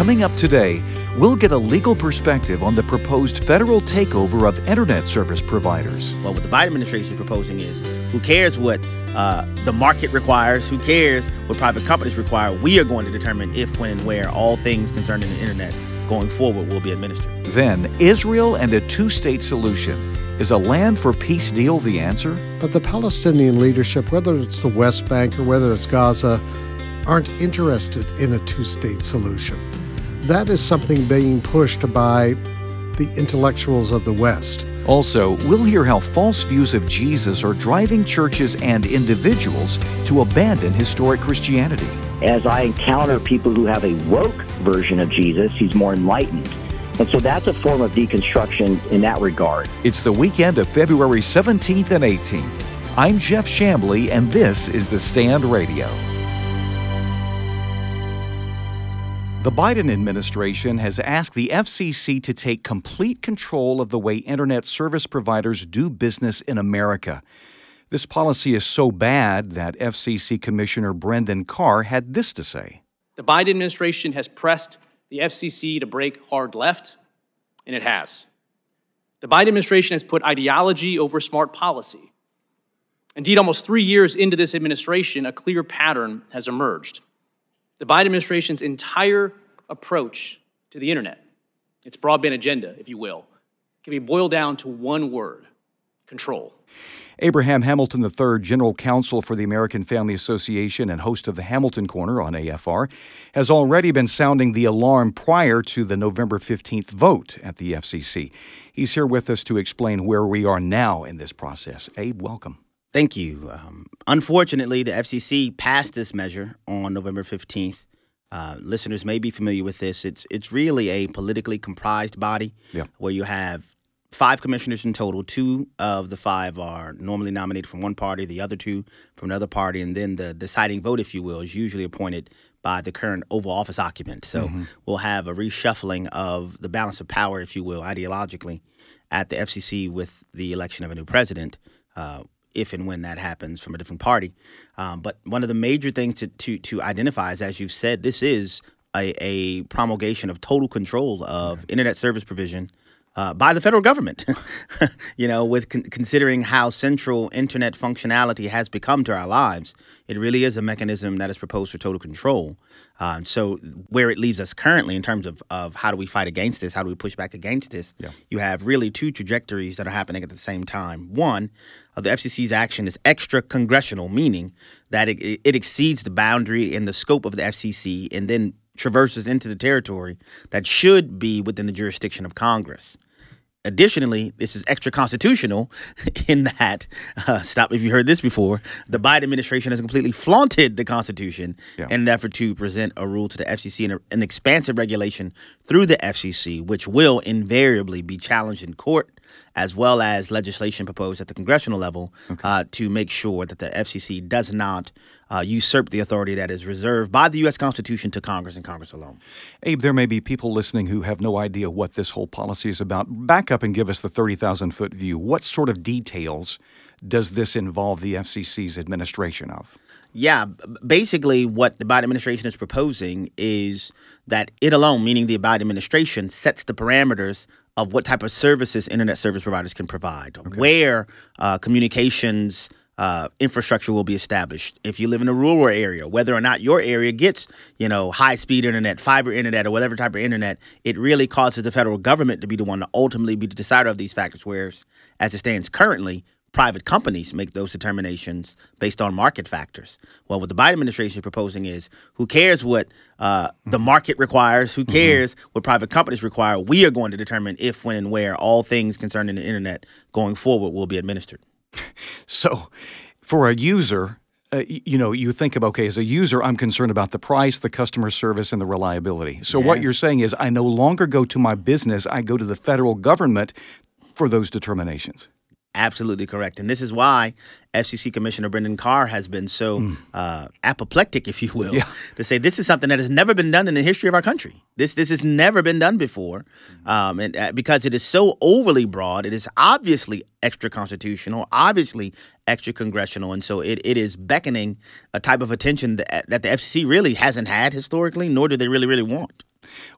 Coming up today, we'll get a legal perspective on the proposed federal takeover of internet service providers. Well, what the Biden administration is proposing is who cares what uh, the market requires, who cares what private companies require. We are going to determine if, when, and where all things concerning the internet going forward will be administered. Then, Israel and a two state solution. Is a land for peace deal the answer? But the Palestinian leadership, whether it's the West Bank or whether it's Gaza, aren't interested in a two state solution. That is something being pushed by the intellectuals of the West. Also, we'll hear how false views of Jesus are driving churches and individuals to abandon historic Christianity. As I encounter people who have a woke version of Jesus, he's more enlightened. And so that's a form of deconstruction in that regard. It's the weekend of February 17th and 18th. I'm Jeff Chamblee, and this is The Stand Radio. The Biden administration has asked the FCC to take complete control of the way internet service providers do business in America. This policy is so bad that FCC Commissioner Brendan Carr had this to say The Biden administration has pressed the FCC to break hard left, and it has. The Biden administration has put ideology over smart policy. Indeed, almost three years into this administration, a clear pattern has emerged the Biden administration's entire approach to the internet, its broadband agenda, if you will, can be boiled down to one word control. Abraham Hamilton III, General Counsel for the American Family Association and host of the Hamilton Corner on AFR, has already been sounding the alarm prior to the November 15th vote at the FCC. He's here with us to explain where we are now in this process. Abe, welcome. Thank you. Um, unfortunately, the FCC passed this measure on November 15th. Uh, listeners may be familiar with this. It's it's really a politically comprised body yeah. where you have five commissioners in total. Two of the five are normally nominated from one party, the other two from another party, and then the deciding vote, if you will, is usually appointed by the current Oval Office occupant. So mm-hmm. we'll have a reshuffling of the balance of power, if you will, ideologically, at the FCC with the election of a new president. Uh, if and when that happens from a different party. Um, but one of the major things to, to, to identify is, as you've said, this is a, a promulgation of total control of internet service provision uh, by the federal government. you know, with con- considering how central internet functionality has become to our lives, it really is a mechanism that is proposed for total control. Um, so, where it leaves us currently in terms of, of how do we fight against this, how do we push back against this, yeah. you have really two trajectories that are happening at the same time. One, uh, the FCC's action is extra congressional, meaning that it, it exceeds the boundary and the scope of the FCC and then traverses into the territory that should be within the jurisdiction of Congress. Additionally, this is extra constitutional in that, uh, stop if you heard this before, the Biden administration has completely flaunted the Constitution yeah. in an effort to present a rule to the FCC and an expansive regulation through the FCC, which will invariably be challenged in court as well as legislation proposed at the congressional level okay. uh, to make sure that the FCC does not uh, usurp the authority that is reserved by the U.S. Constitution to Congress and Congress alone. Abe, there may be people listening who have no idea what this whole policy is about. Back up and give us the 30,000 foot view. What sort of details does this involve the FCC's administration of? Yeah, basically, what the Biden administration is proposing is that it alone, meaning the Biden administration, sets the parameters of what type of services internet service providers can provide, okay. where uh, communications uh, infrastructure will be established. If you live in a rural area, whether or not your area gets, you know, high speed internet, fiber internet, or whatever type of internet, it really causes the federal government to be the one to ultimately be the decider of these factors. Whereas, as it stands currently, private companies make those determinations based on market factors. Well, what the Biden administration is proposing is who cares what uh, the mm-hmm. market requires, who mm-hmm. cares mm-hmm. what private companies require. We are going to determine if, when, and where all things concerning the internet going forward will be administered. So, for a user, uh, you know, you think of okay, as a user, I'm concerned about the price, the customer service, and the reliability. So, yes. what you're saying is, I no longer go to my business; I go to the federal government for those determinations. Absolutely correct. And this is why FCC Commissioner Brendan Carr has been so mm. uh, apoplectic, if you will, yeah. to say this is something that has never been done in the history of our country. This this has never been done before, um, and uh, because it is so overly broad, it is obviously extra constitutional, obviously extra congressional, and so it, it is beckoning a type of attention that, that the FCC really hasn't had historically, nor do they really really want.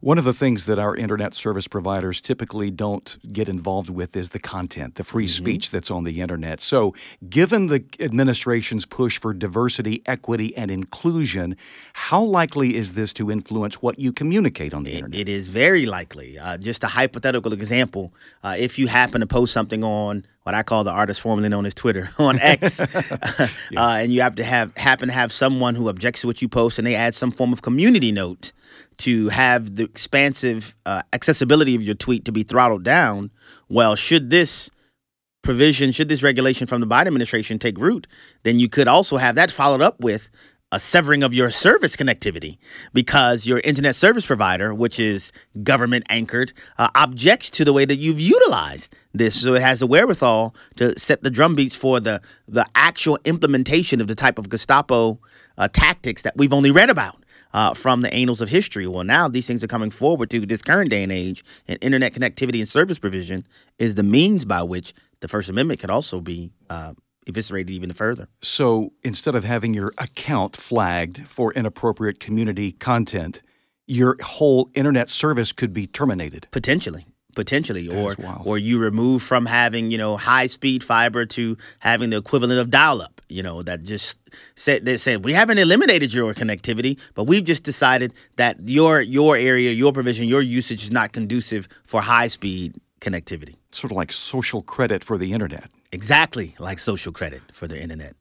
One of the things that our internet service providers typically don't get involved with is the content, the free mm-hmm. speech that's on the internet. So, given the administration's push for diversity, equity, and inclusion, how likely is this to influence what you communicate on the it, internet? It is very likely. Uh, just a hypothetical example uh, if you happen to post something on what I call the artist formerly known as Twitter on X, yeah. uh, and you have to have happen to have someone who objects to what you post, and they add some form of community note to have the expansive uh, accessibility of your tweet to be throttled down. Well, should this provision, should this regulation from the Biden administration take root, then you could also have that followed up with a severing of your service connectivity because your internet service provider, which is government anchored, uh, objects to the way that you've utilized this. So it has the wherewithal to set the drumbeats for the the actual implementation of the type of Gestapo uh, tactics that we've only read about. Uh, from the annals of history. Well, now these things are coming forward to this current day and age, and internet connectivity and service provision is the means by which the First Amendment could also be uh, eviscerated even further. So instead of having your account flagged for inappropriate community content, your whole internet service could be terminated. Potentially. Potentially, or or you remove from having you know high speed fiber to having the equivalent of dial up. You know that just said they said we haven't eliminated your connectivity, but we've just decided that your your area, your provision, your usage is not conducive for high speed connectivity. Sort of like social credit for the internet. Exactly like social credit for the internet.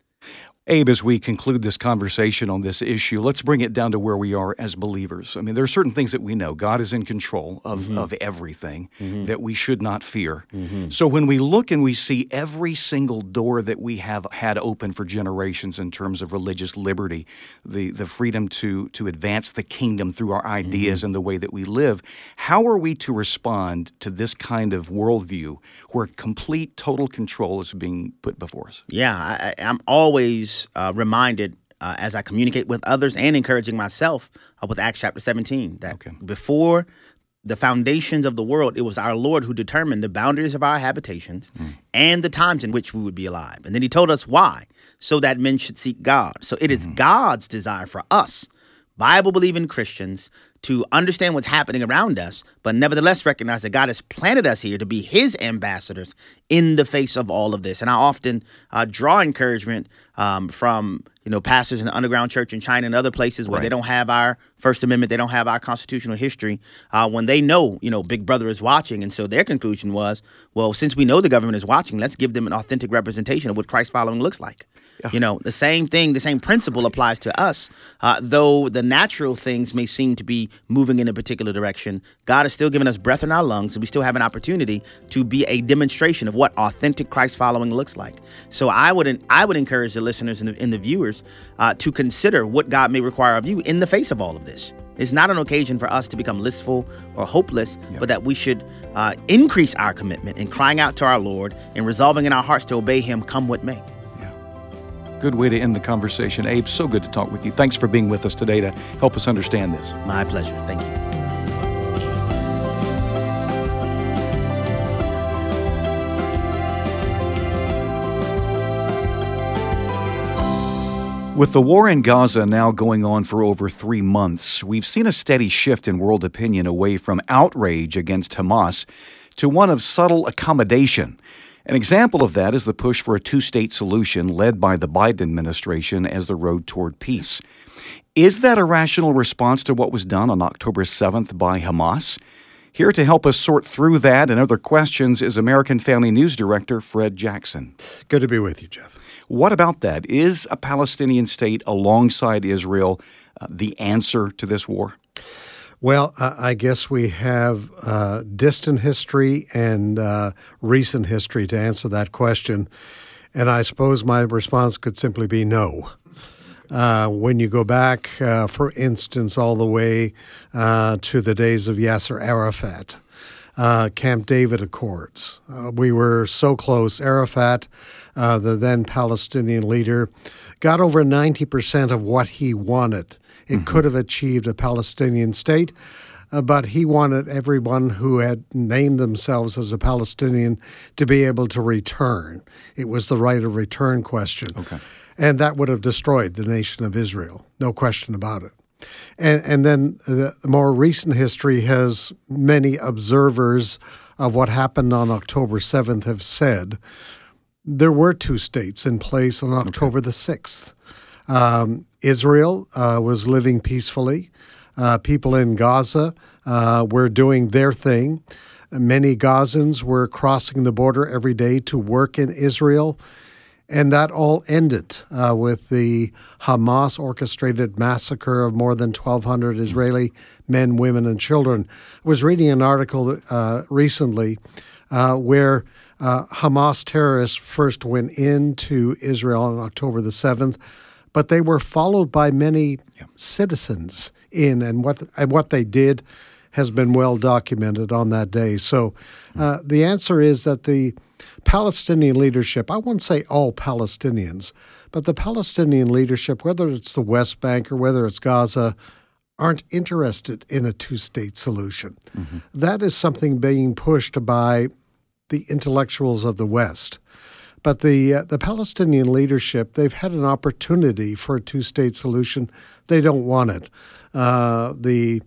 Abe, as we conclude this conversation on this issue, let's bring it down to where we are as believers. I mean, there are certain things that we know. God is in control of, mm-hmm. of everything mm-hmm. that we should not fear. Mm-hmm. So when we look and we see every single door that we have had open for generations in terms of religious liberty, the, the freedom to, to advance the kingdom through our ideas mm-hmm. and the way that we live, how are we to respond to this kind of worldview where complete, total control is being put before us? Yeah, I, I'm always uh, reminded uh, as I communicate with others and encouraging myself uh, with Acts chapter 17 that okay. before the foundations of the world, it was our Lord who determined the boundaries of our habitations mm. and the times in which we would be alive. And then he told us why, so that men should seek God. So it is mm. God's desire for us, Bible believing Christians, to understand what's happening around us, but nevertheless recognize that God has planted us here to be His ambassadors in the face of all of this. And I often uh, draw encouragement um, from you know pastors in the underground church in China and other places where right. they don't have our First Amendment, they don't have our constitutional history. Uh, when they know you know Big Brother is watching, and so their conclusion was, well, since we know the government is watching, let's give them an authentic representation of what Christ following looks like. You know, the same thing, the same principle applies to us. Uh, though the natural things may seem to be moving in a particular direction, God has still given us breath in our lungs, and we still have an opportunity to be a demonstration of what authentic Christ following looks like. So I would I would encourage the listeners and the, and the viewers uh, to consider what God may require of you in the face of all of this. It's not an occasion for us to become listful or hopeless, yep. but that we should uh, increase our commitment in crying out to our Lord and resolving in our hearts to obey Him, come what may. Good way to end the conversation. Abe, so good to talk with you. Thanks for being with us today to help us understand this. My pleasure. Thank you. With the war in Gaza now going on for over three months, we've seen a steady shift in world opinion away from outrage against Hamas to one of subtle accommodation. An example of that is the push for a two state solution led by the Biden administration as the road toward peace. Is that a rational response to what was done on October 7th by Hamas? Here to help us sort through that and other questions is American Family News Director Fred Jackson. Good to be with you, Jeff. What about that? Is a Palestinian state alongside Israel uh, the answer to this war? Well, I guess we have uh, distant history and uh, recent history to answer that question. And I suppose my response could simply be no. Uh, when you go back, uh, for instance, all the way uh, to the days of Yasser Arafat, uh, Camp David Accords, we were so close. Arafat, the then Palestinian leader, got over 90% of what he wanted it mm-hmm. could have achieved a Palestinian state. Uh, but he wanted everyone who had named themselves as a Palestinian to be able to return. It was the right of return question. Okay. And that would have destroyed the nation of Israel, no question about it. And, and then the more recent history has many observers of what happened on October 7th have said there were two states in place on October okay. the 6th. Um, Israel uh, was living peacefully. Uh, people in Gaza uh, were doing their thing. Many Gazans were crossing the border every day to work in Israel. And that all ended uh, with the Hamas orchestrated massacre of more than 1,200 Israeli men, women, and children. I was reading an article uh, recently uh, where uh, Hamas terrorists first went into Israel on October the 7th, but they were followed by many yeah. citizens in, and what, and what they did has been well documented on that day. So uh, the answer is that the Palestinian leadership, I won't say all Palestinians, but the Palestinian leadership, whether it's the West Bank or whether it's Gaza, aren't interested in a two state solution. Mm-hmm. That is something being pushed by the intellectuals of the West. But the uh, the Palestinian leadership, they've had an opportunity for a two state solution. They don't want it. Uh, the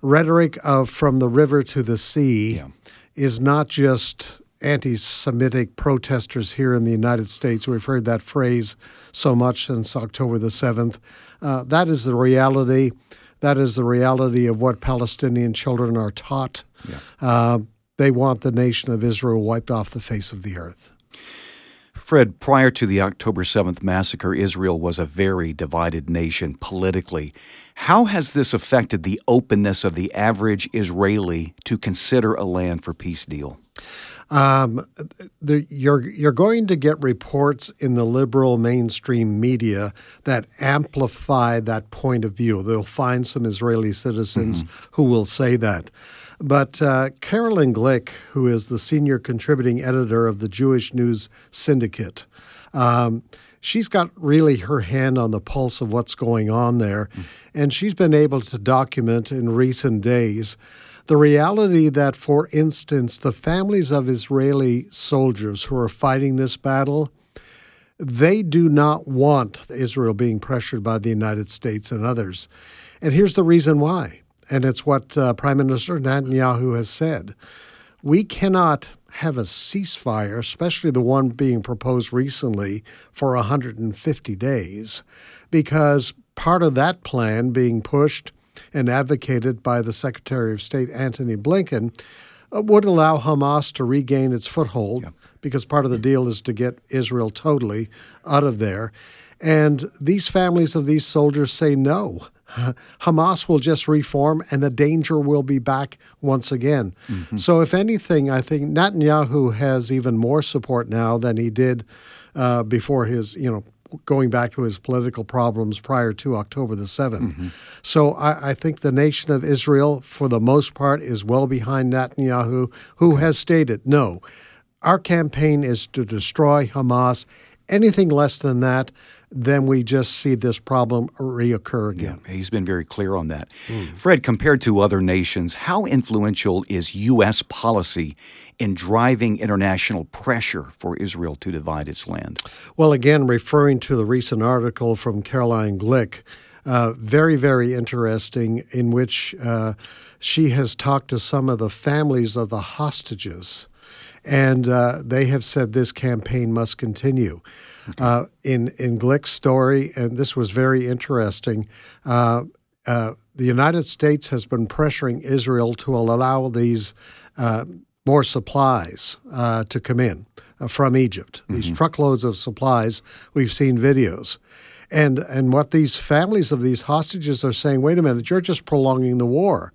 rhetoric of from the river to the sea yeah. is not just anti Semitic protesters here in the United States. We've heard that phrase so much since October the 7th. Uh, that is the reality. That is the reality of what Palestinian children are taught. Yeah. Uh, they want the nation of Israel wiped off the face of the earth. Fred, prior to the October 7th massacre, Israel was a very divided nation politically. How has this affected the openness of the average Israeli to consider a land for peace deal? Um, the, you're you're going to get reports in the liberal mainstream media that amplify that point of view. They'll find some Israeli citizens mm-hmm. who will say that. But uh, Caroline Glick, who is the senior contributing editor of the Jewish News Syndicate, um, she's got really her hand on the pulse of what's going on there. Mm. And she's been able to document in recent days the reality that, for instance, the families of Israeli soldiers who are fighting this battle, they do not want Israel being pressured by the United States and others. And here's the reason why. And it's what uh, Prime Minister Netanyahu has said. We cannot have a ceasefire, especially the one being proposed recently for 150 days, because part of that plan being pushed and advocated by the Secretary of State Antony Blinken uh, would allow Hamas to regain its foothold because part of the deal is to get Israel totally out of there. And these families of these soldiers say no. Hamas will just reform and the danger will be back once again. Mm-hmm. So, if anything, I think Netanyahu has even more support now than he did uh, before his, you know, going back to his political problems prior to October the 7th. Mm-hmm. So I, I, think the nation of Israel, for the most part, is well behind Netanyahu, who has stated no, our campaign is to destroy Hamas. Anything less than that, then we just see this problem reoccur again. Yeah, he's been very clear on that. Mm. Fred, compared to other nations, how influential is U.S. policy in driving international pressure for Israel to divide its land? Well, again, referring to the recent article from Caroline Glick, uh, very, very interesting, in which uh, she has talked to some of the families of the hostages. And uh, they have said this campaign must continue. Okay. Uh, in in Glick's story, and this was very interesting. Uh, uh, the United States has been pressuring Israel to allow these uh, more supplies uh, to come in uh, from Egypt. Mm-hmm. These truckloads of supplies. We've seen videos. And, and what these families of these hostages are saying, wait a minute, you're just prolonging the war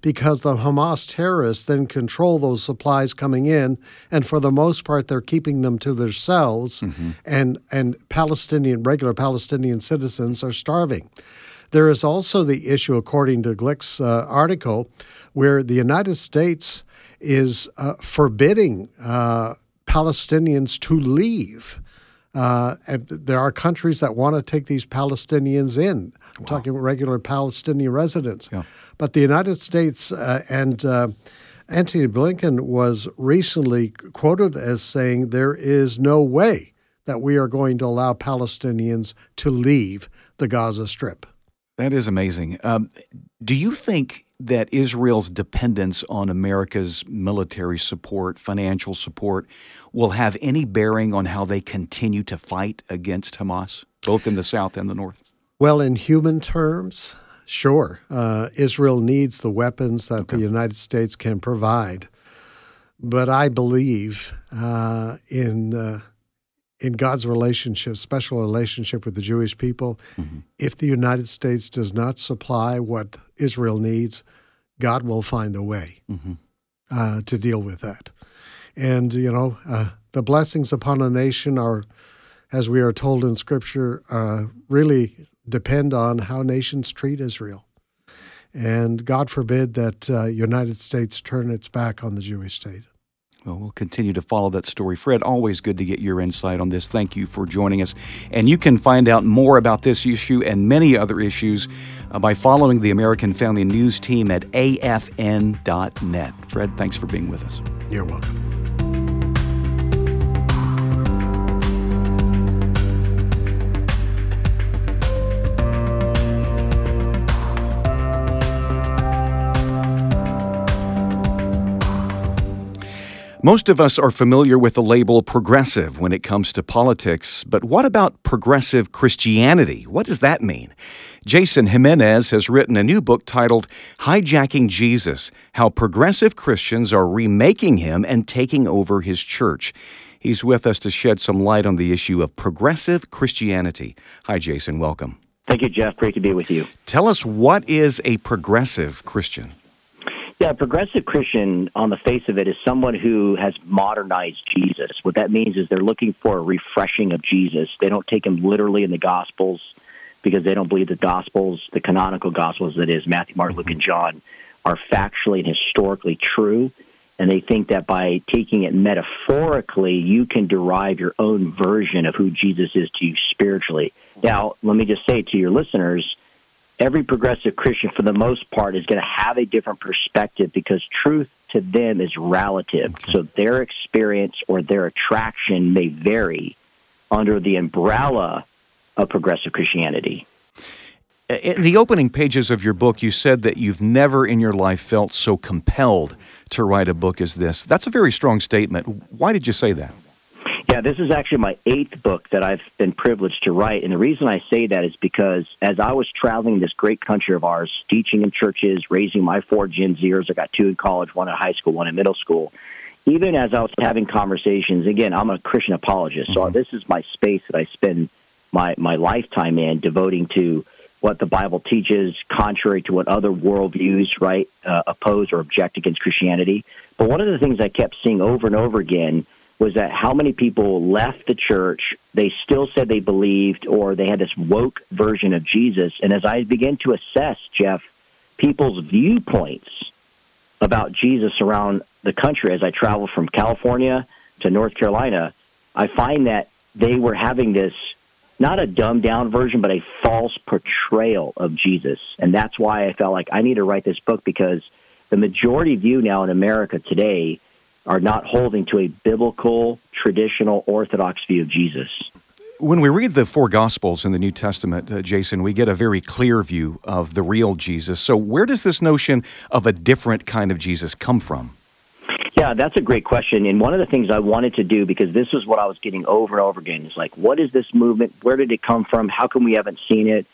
because the Hamas terrorists then control those supplies coming in, and for the most part, they're keeping them to themselves, mm-hmm. and and Palestinian regular Palestinian citizens are starving. There is also the issue, according to Glick's uh, article, where the United States is uh, forbidding uh, Palestinians to leave. Uh, there are countries that want to take these Palestinians in. I'm wow. talking regular Palestinian residents. Yeah. But the United States uh, and uh, Antony Blinken was recently quoted as saying there is no way that we are going to allow Palestinians to leave the Gaza Strip. That is amazing. Um, do you think that Israel's dependence on America's military support, financial support, will have any bearing on how they continue to fight against Hamas, both in the south and the north? Well, in human terms, sure. Uh, Israel needs the weapons that okay. the United States can provide. But I believe uh, in uh, in God's relationship, special relationship with the Jewish people, mm-hmm. if the United States does not supply what Israel needs, God will find a way mm-hmm. uh, to deal with that. And, you know, uh, the blessings upon a nation are, as we are told in Scripture, uh, really depend on how nations treat Israel. And God forbid that uh, United States turn its back on the Jewish state. Well, we'll continue to follow that story. Fred, always good to get your insight on this. Thank you for joining us. And you can find out more about this issue and many other issues uh, by following the American Family News team at afn.net. Fred, thanks for being with us. You're welcome. Most of us are familiar with the label progressive when it comes to politics, but what about progressive Christianity? What does that mean? Jason Jimenez has written a new book titled Hijacking Jesus How Progressive Christians Are Remaking Him and Taking Over His Church. He's with us to shed some light on the issue of progressive Christianity. Hi, Jason. Welcome. Thank you, Jeff. Great to be with you. Tell us what is a progressive Christian? Yeah, progressive Christian on the face of it is someone who has modernized Jesus. What that means is they're looking for a refreshing of Jesus. They don't take him literally in the Gospels because they don't believe the Gospels, the canonical Gospels, that is Matthew, Mark, Luke, and John, are factually and historically true. And they think that by taking it metaphorically, you can derive your own version of who Jesus is to you spiritually. Now, let me just say to your listeners, every progressive Christian, for the most part, is going to have a different perspective because truth to them is relative. Okay. So their experience or their attraction may vary under the umbrella of progressive Christianity. In the opening pages of your book, you said that you've never in your life felt so compelled to write a book as this. That's a very strong statement. Why did you say that? Yeah, this is actually my eighth book that I've been privileged to write. And the reason I say that is because as I was traveling this great country of ours, teaching in churches, raising my four Gen Zers, I got two in college, one in high school, one in middle school. Even as I was having conversations, again, I'm a Christian apologist, so mm-hmm. this is my space that I spend my, my lifetime in, devoting to what the Bible teaches, contrary to what other worldviews, right, uh, oppose or object against Christianity. But one of the things I kept seeing over and over again was that how many people left the church, they still said they believed, or they had this woke version of Jesus. And as I began to assess, Jeff, people's viewpoints about Jesus around the country as I traveled from California to North Carolina, I find that they were having this not a dumbed down version, but a false portrayal of Jesus. And that's why I felt like I need to write this book because the majority view now in America today are not holding to a biblical, traditional, orthodox view of Jesus. When we read the four Gospels in the New Testament, uh, Jason, we get a very clear view of the real Jesus. So, where does this notion of a different kind of Jesus come from? Yeah, that's a great question. And one of the things I wanted to do, because this is what I was getting over and over again, is like, what is this movement? Where did it come from? How come we haven't seen it?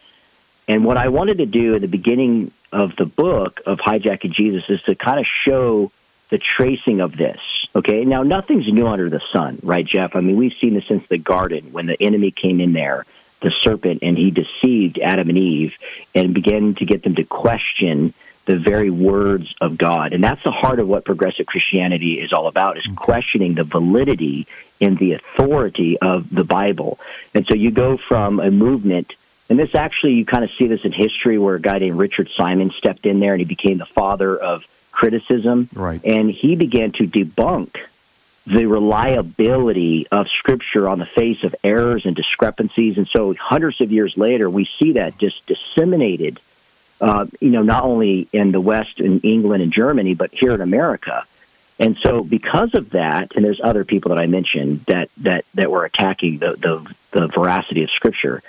And what I wanted to do at the beginning of the book of Hijacking Jesus is to kind of show the tracing of this. Okay, now nothing's new under the sun, right, Jeff? I mean, we've seen this since the garden when the enemy came in there, the serpent, and he deceived Adam and Eve and began to get them to question the very words of God. And that's the heart of what progressive Christianity is all about is questioning the validity and the authority of the Bible. And so you go from a movement and this actually you kind of see this in history where a guy named Richard Simon stepped in there and he became the father of criticism. Right. And he began to debunk the reliability of Scripture on the face of errors and discrepancies. And so, hundreds of years later, we see that just disseminated, uh, you know, not only in the West, in England and Germany, but here in America. And so, because of that, and there's other people that I mentioned that that that were attacking the the, the veracity of Scripture.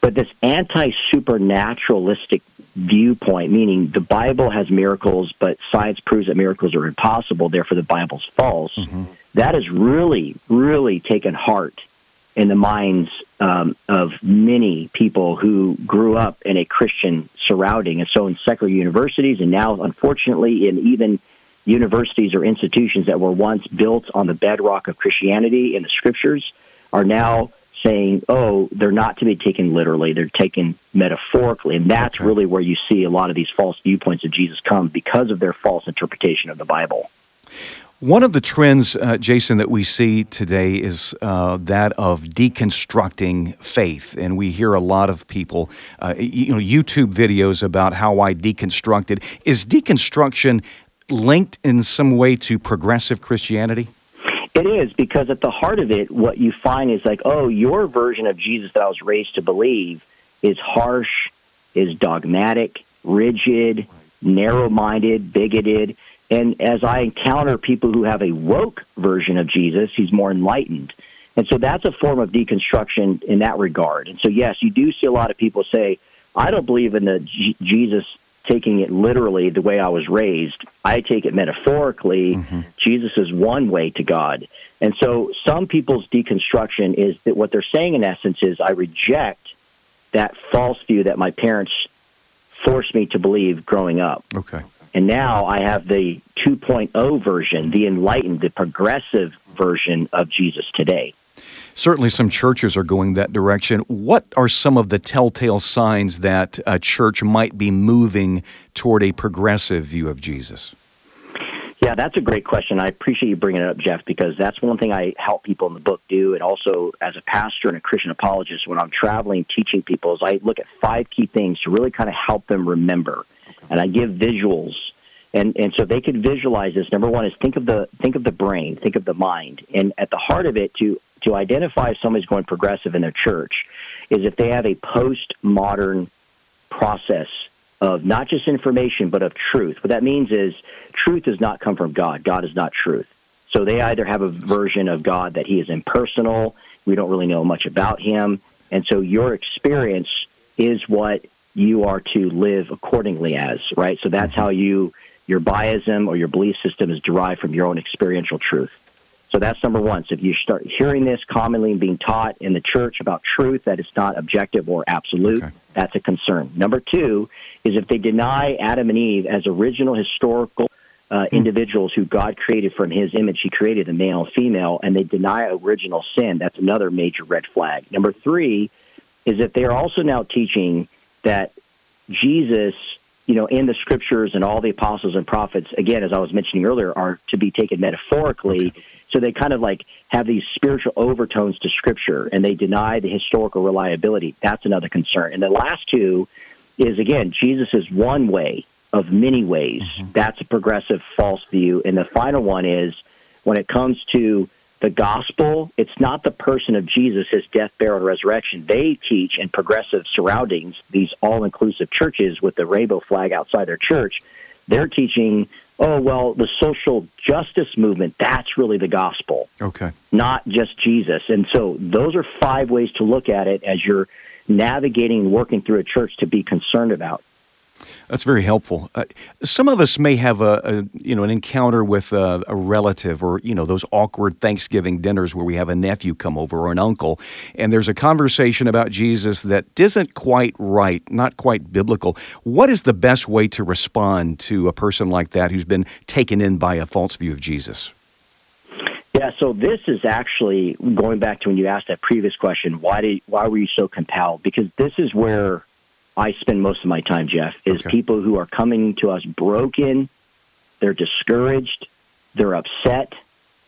But this anti supernaturalistic viewpoint, meaning the Bible has miracles, but science proves that miracles are impossible, therefore the Bible's false, mm-hmm. that has really, really taken heart in the minds um, of many people who grew up in a Christian surrounding. And so in secular universities, and now unfortunately in even universities or institutions that were once built on the bedrock of Christianity and the scriptures, are now saying, oh, they're not to be taken literally, they're taken metaphorically. And that's okay. really where you see a lot of these false viewpoints of Jesus come because of their false interpretation of the Bible. One of the trends, uh, Jason, that we see today is uh, that of deconstructing faith, and we hear a lot of people, uh, you know, YouTube videos about how I deconstructed. Is deconstruction linked in some way to progressive Christianity? It is because at the heart of it, what you find is like, oh, your version of Jesus that I was raised to believe is harsh, is dogmatic, rigid, narrow minded, bigoted. And as I encounter people who have a woke version of Jesus, he's more enlightened. And so that's a form of deconstruction in that regard. And so, yes, you do see a lot of people say, I don't believe in the G- Jesus taking it literally the way I was raised. I take it metaphorically. Mm-hmm. Jesus is one way to God. And so some people's deconstruction is that what they're saying in essence is I reject that false view that my parents forced me to believe growing up. Okay. And now I have the 2.0 version, the enlightened, the progressive version of Jesus today. Certainly, some churches are going that direction. What are some of the telltale signs that a church might be moving toward a progressive view of Jesus? Yeah, that's a great question. I appreciate you bringing it up, Jeff, because that's one thing I help people in the book do. And also, as a pastor and a Christian apologist, when I'm traveling teaching people, is I look at five key things to really kind of help them remember. And I give visuals and and so they could visualize this number one is think of the think of the brain think of the mind and at the heart of it to to identify if somebody's going progressive in their church is if they have a postmodern process of not just information but of truth. What that means is truth does not come from God. God is not truth. So they either have a version of God that he is impersonal, we don't really know much about him, and so your experience is what you are to live accordingly as, right? So that's mm-hmm. how you your biasm or your belief system is derived from your own experiential truth. So that's number one. So if you start hearing this commonly and being taught in the church about truth, that it's not objective or absolute, okay. that's a concern. Number two is if they deny Adam and Eve as original historical uh, hmm. individuals who God created from His image, He created the male and female, and they deny original sin, that's another major red flag. Number three is that they are also now teaching that Jesus you know, in the scriptures and all the apostles and prophets, again, as I was mentioning earlier, are to be taken metaphorically. Okay. So they kind of like have these spiritual overtones to scripture and they deny the historical reliability. That's another concern. And the last two is again, Jesus is one way of many ways. Mm-hmm. That's a progressive false view. And the final one is when it comes to the gospel, it's not the person of Jesus, his death, burial, and resurrection. They teach in progressive surroundings, these all inclusive churches with the rainbow flag outside their church. They're teaching oh, well, the social justice movement, that's really the gospel. Okay. Not just Jesus. And so those are five ways to look at it as you're navigating and working through a church to be concerned about. That's very helpful. Uh, some of us may have a, a, you know an encounter with a, a, relative, or you know those awkward Thanksgiving dinners where we have a nephew come over or an uncle, and there's a conversation about Jesus that isn't quite right, not quite biblical. What is the best way to respond to a person like that who's been taken in by a false view of Jesus? Yeah, so this is actually going back to when you asked that previous question. Why did why were you so compelled? Because this is where I spend most of my time, Jeff, is okay. people who are coming to us broken, they're discouraged, they're upset,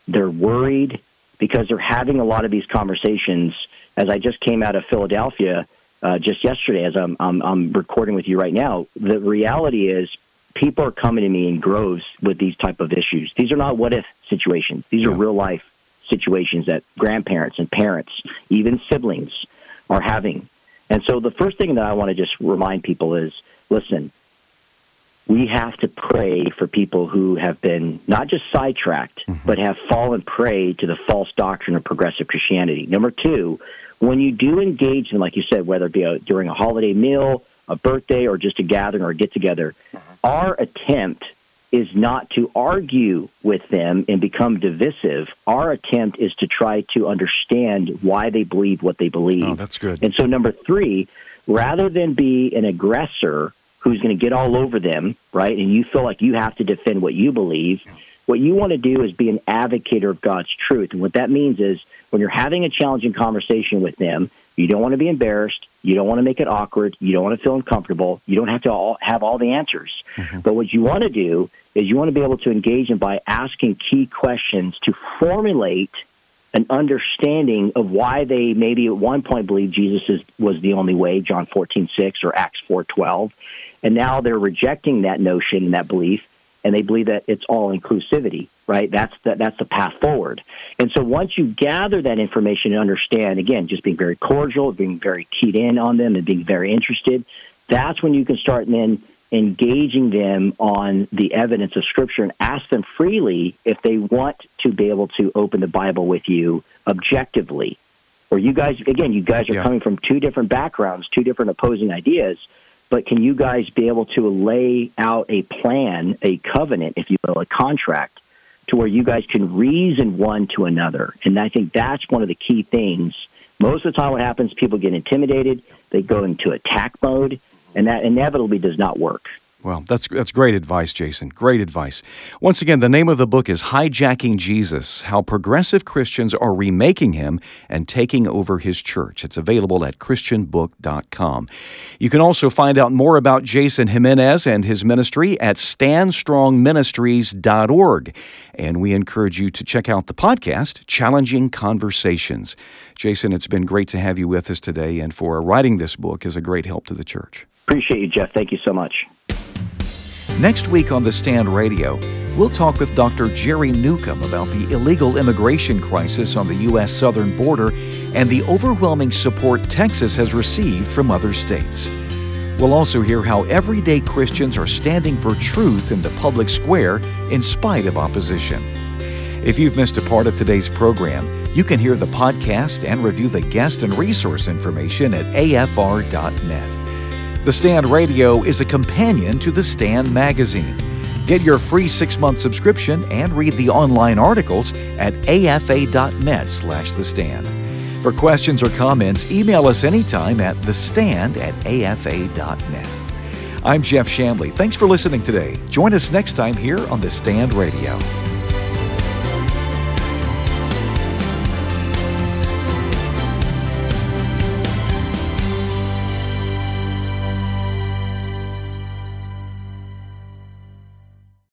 they're worried because they're having a lot of these conversations. As I just came out of Philadelphia uh, just yesterday, as I'm, I'm, I'm recording with you right now, the reality is people are coming to me in groves with these type of issues. These are not what if situations. These yeah. are real life situations that grandparents and parents, even siblings, are having. And so the first thing that I want to just remind people is listen, we have to pray for people who have been not just sidetracked, mm-hmm. but have fallen prey to the false doctrine of progressive Christianity. Number two, when you do engage them, like you said, whether it be a, during a holiday meal, a birthday, or just a gathering or a get together, our attempt is not to argue with them and become divisive. Our attempt is to try to understand why they believe what they believe. Oh, that's good. And so, number three, rather than be an aggressor who's going to get all over them, right, and you feel like you have to defend what you believe, what you want to do is be an advocate of God's truth. And what that means is when you're having a challenging conversation with them, you don't want to be embarrassed. You don't want to make it awkward. You don't want to feel uncomfortable. You don't have to all, have all the answers. Mm-hmm. But what you want to do is you want to be able to engage them by asking key questions to formulate an understanding of why they maybe at one point believed Jesus is, was the only way, John 14, 6 or Acts 4, 12. And now they're rejecting that notion and that belief and they believe that it's all inclusivity, right? That's the, that's the path forward. And so once you gather that information and understand, again, just being very cordial, being very keyed in on them, and being very interested, that's when you can start then engaging them on the evidence of Scripture and ask them freely if they want to be able to open the Bible with you objectively. Or you guys, again, you guys are yeah. coming from two different backgrounds, two different opposing ideas but can you guys be able to lay out a plan, a covenant, if you will, a contract, to where you guys can reason one to another? And I think that's one of the key things. Most of the time, what happens, people get intimidated, they go into attack mode, and that inevitably does not work. Well, that's that's great advice, Jason. Great advice. Once again, the name of the book is Hijacking Jesus: How Progressive Christians Are Remaking Him and Taking Over His Church. It's available at christianbook.com. You can also find out more about Jason Jimenez and his ministry at standstrongministries.org. And we encourage you to check out the podcast Challenging Conversations. Jason, it's been great to have you with us today and for writing this book is a great help to the church. Appreciate you, Jeff. Thank you so much. Next week on The Stand Radio, we'll talk with Dr. Jerry Newcombe about the illegal immigration crisis on the U.S. southern border and the overwhelming support Texas has received from other states. We'll also hear how everyday Christians are standing for truth in the public square in spite of opposition. If you've missed a part of today's program, you can hear the podcast and review the guest and resource information at afr.net. The Stand Radio is a companion to The Stand magazine. Get your free six-month subscription and read the online articles at afa.net slash the stand. For questions or comments, email us anytime at thestand at afa.net. I'm Jeff Chamblee. Thanks for listening today. Join us next time here on The Stand Radio.